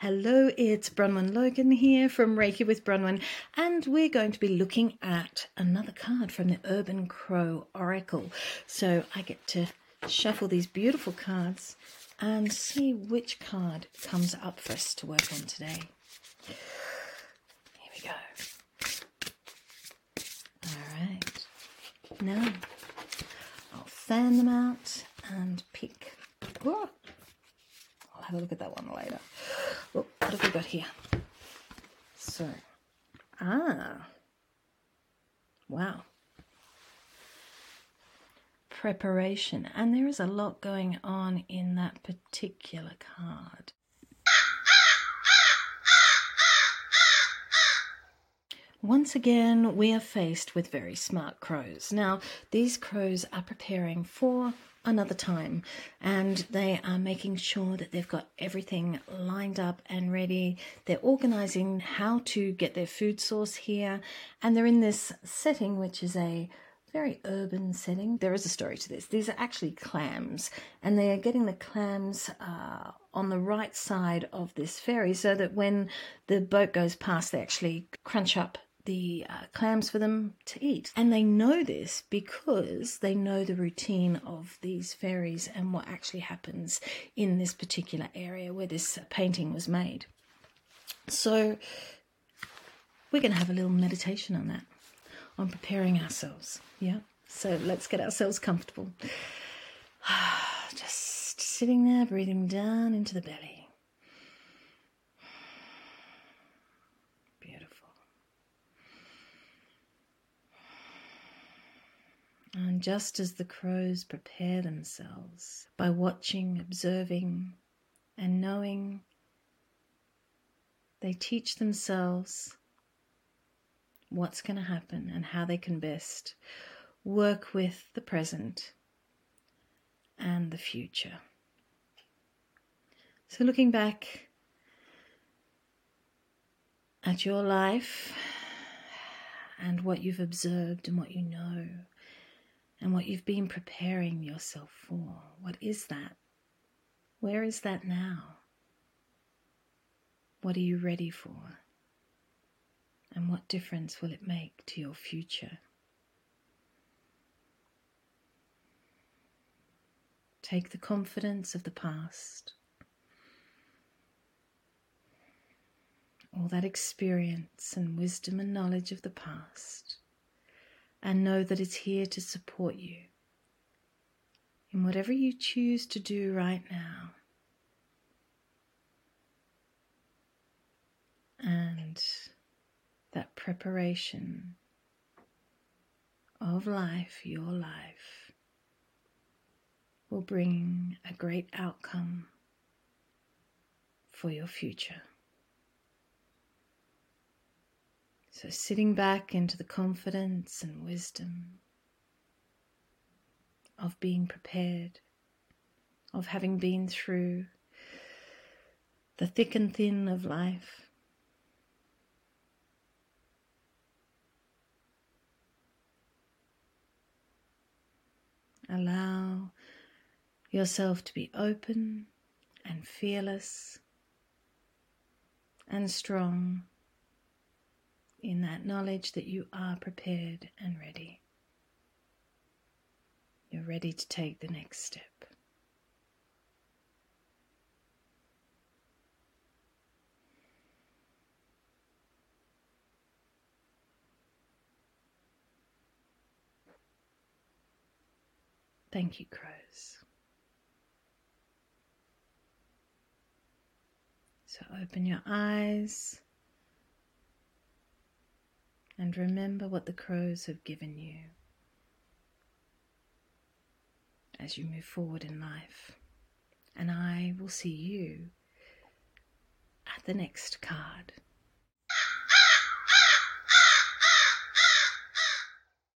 Hello, it's Bronwen Logan here from Reiki with Bronwen, and we're going to be looking at another card from the Urban Crow Oracle. So I get to shuffle these beautiful cards and see which card comes up for us to work on today. Here we go. All right. Now I'll fan them out and pick. Whoa. I'll have a look at that one later. What have we got here? So, ah, wow. Preparation, and there is a lot going on in that particular card. Once again, we are faced with very smart crows. Now, these crows are preparing for another time and they are making sure that they've got everything lined up and ready. They're organizing how to get their food source here and they're in this setting which is a very urban setting. There is a story to this. These are actually clams, and they are getting the clams uh, on the right side of this ferry so that when the boat goes past, they actually crunch up the uh, clams for them to eat. And they know this because they know the routine of these fairies and what actually happens in this particular area where this painting was made. So we're going to have a little meditation on that, on preparing ourselves. Yeah. So let's get ourselves comfortable. Just sitting there, breathing down into the belly. And just as the crows prepare themselves by watching, observing, and knowing, they teach themselves what's going to happen and how they can best work with the present and the future. So, looking back at your life and what you've observed and what you know and what you've been preparing yourself for. What is that? Where is that now? What are you ready for? And what difference will it make to your future? Take the confidence of the past, all that experience and wisdom and knowledge of the past, and know that it's here to support you in whatever you choose to do right now. And that preparation of life, your life, will bring a great outcome for your future. So, sitting back into the confidence and wisdom of being prepared, of having been through the thick and thin of life. Allow yourself to be open and fearless and strong in that knowledge that you are prepared and ready. You're ready to take the next step. Thank you, crows. So open your eyes and remember what the crows have given you as you move forward in life. And I will see you at the next card.